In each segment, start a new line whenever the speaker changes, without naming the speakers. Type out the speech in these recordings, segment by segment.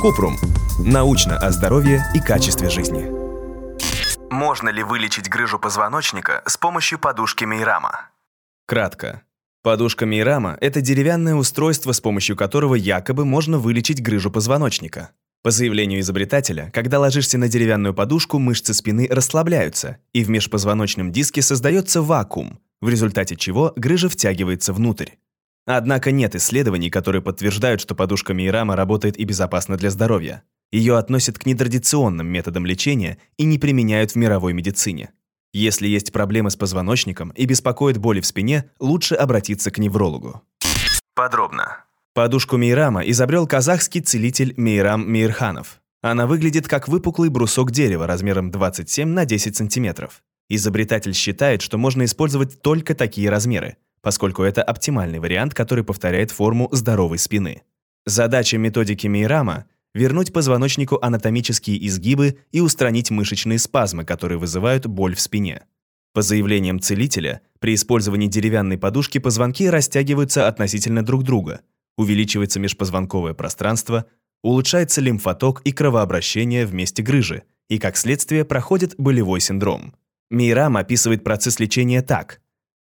Купрум. Научно о здоровье и качестве жизни.
Можно ли вылечить грыжу позвоночника с помощью подушки Мейрама?
Кратко. Подушка Мейрама – это деревянное устройство, с помощью которого якобы можно вылечить грыжу позвоночника. По заявлению изобретателя, когда ложишься на деревянную подушку, мышцы спины расслабляются, и в межпозвоночном диске создается вакуум, в результате чего грыжа втягивается внутрь. Однако нет исследований, которые подтверждают, что подушка Мейрама работает и безопасна для здоровья. Ее относят к нетрадиционным методам лечения и не применяют в мировой медицине. Если есть проблемы с позвоночником и беспокоит боли в спине, лучше обратиться к неврологу.
Подробно.
Подушку Мейрама изобрел казахский целитель Мейрам Мейрханов. Она выглядит как выпуклый брусок дерева размером 27 на 10 сантиметров. Изобретатель считает, что можно использовать только такие размеры, поскольку это оптимальный вариант, который повторяет форму здоровой спины. Задача методики Мейрама – вернуть позвоночнику анатомические изгибы и устранить мышечные спазмы, которые вызывают боль в спине. По заявлениям целителя, при использовании деревянной подушки позвонки растягиваются относительно друг друга, увеличивается межпозвонковое пространство, улучшается лимфоток и кровообращение в месте грыжи, и, как следствие, проходит болевой синдром. Мейрам описывает процесс лечения так.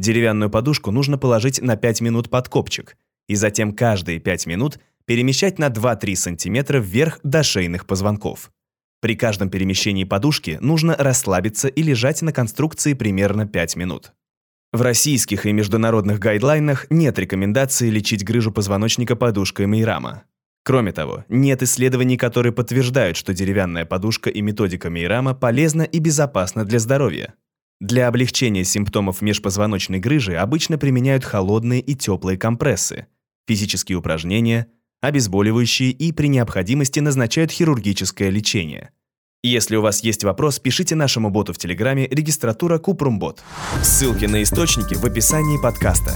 Деревянную подушку нужно положить на 5 минут под копчик, и затем каждые 5 минут перемещать на 2-3 см вверх до шейных позвонков. При каждом перемещении подушки нужно расслабиться и лежать на конструкции примерно 5 минут. В российских и международных гайдлайнах нет рекомендации лечить грыжу позвоночника подушкой Мейрама. Кроме того, нет исследований, которые подтверждают, что деревянная подушка и методика Мейрама полезна и безопасна для здоровья. Для облегчения симптомов межпозвоночной грыжи обычно применяют холодные и теплые компрессы, физические упражнения – обезболивающие и при необходимости назначают хирургическое лечение. Если у вас есть вопрос, пишите нашему боту в Телеграме регистратура Купрумбот. Ссылки на источники в описании подкаста.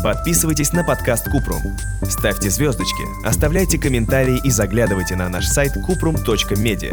Подписывайтесь на подкаст Купрум. Ставьте звездочки, оставляйте комментарии и заглядывайте на наш сайт kuprum.media.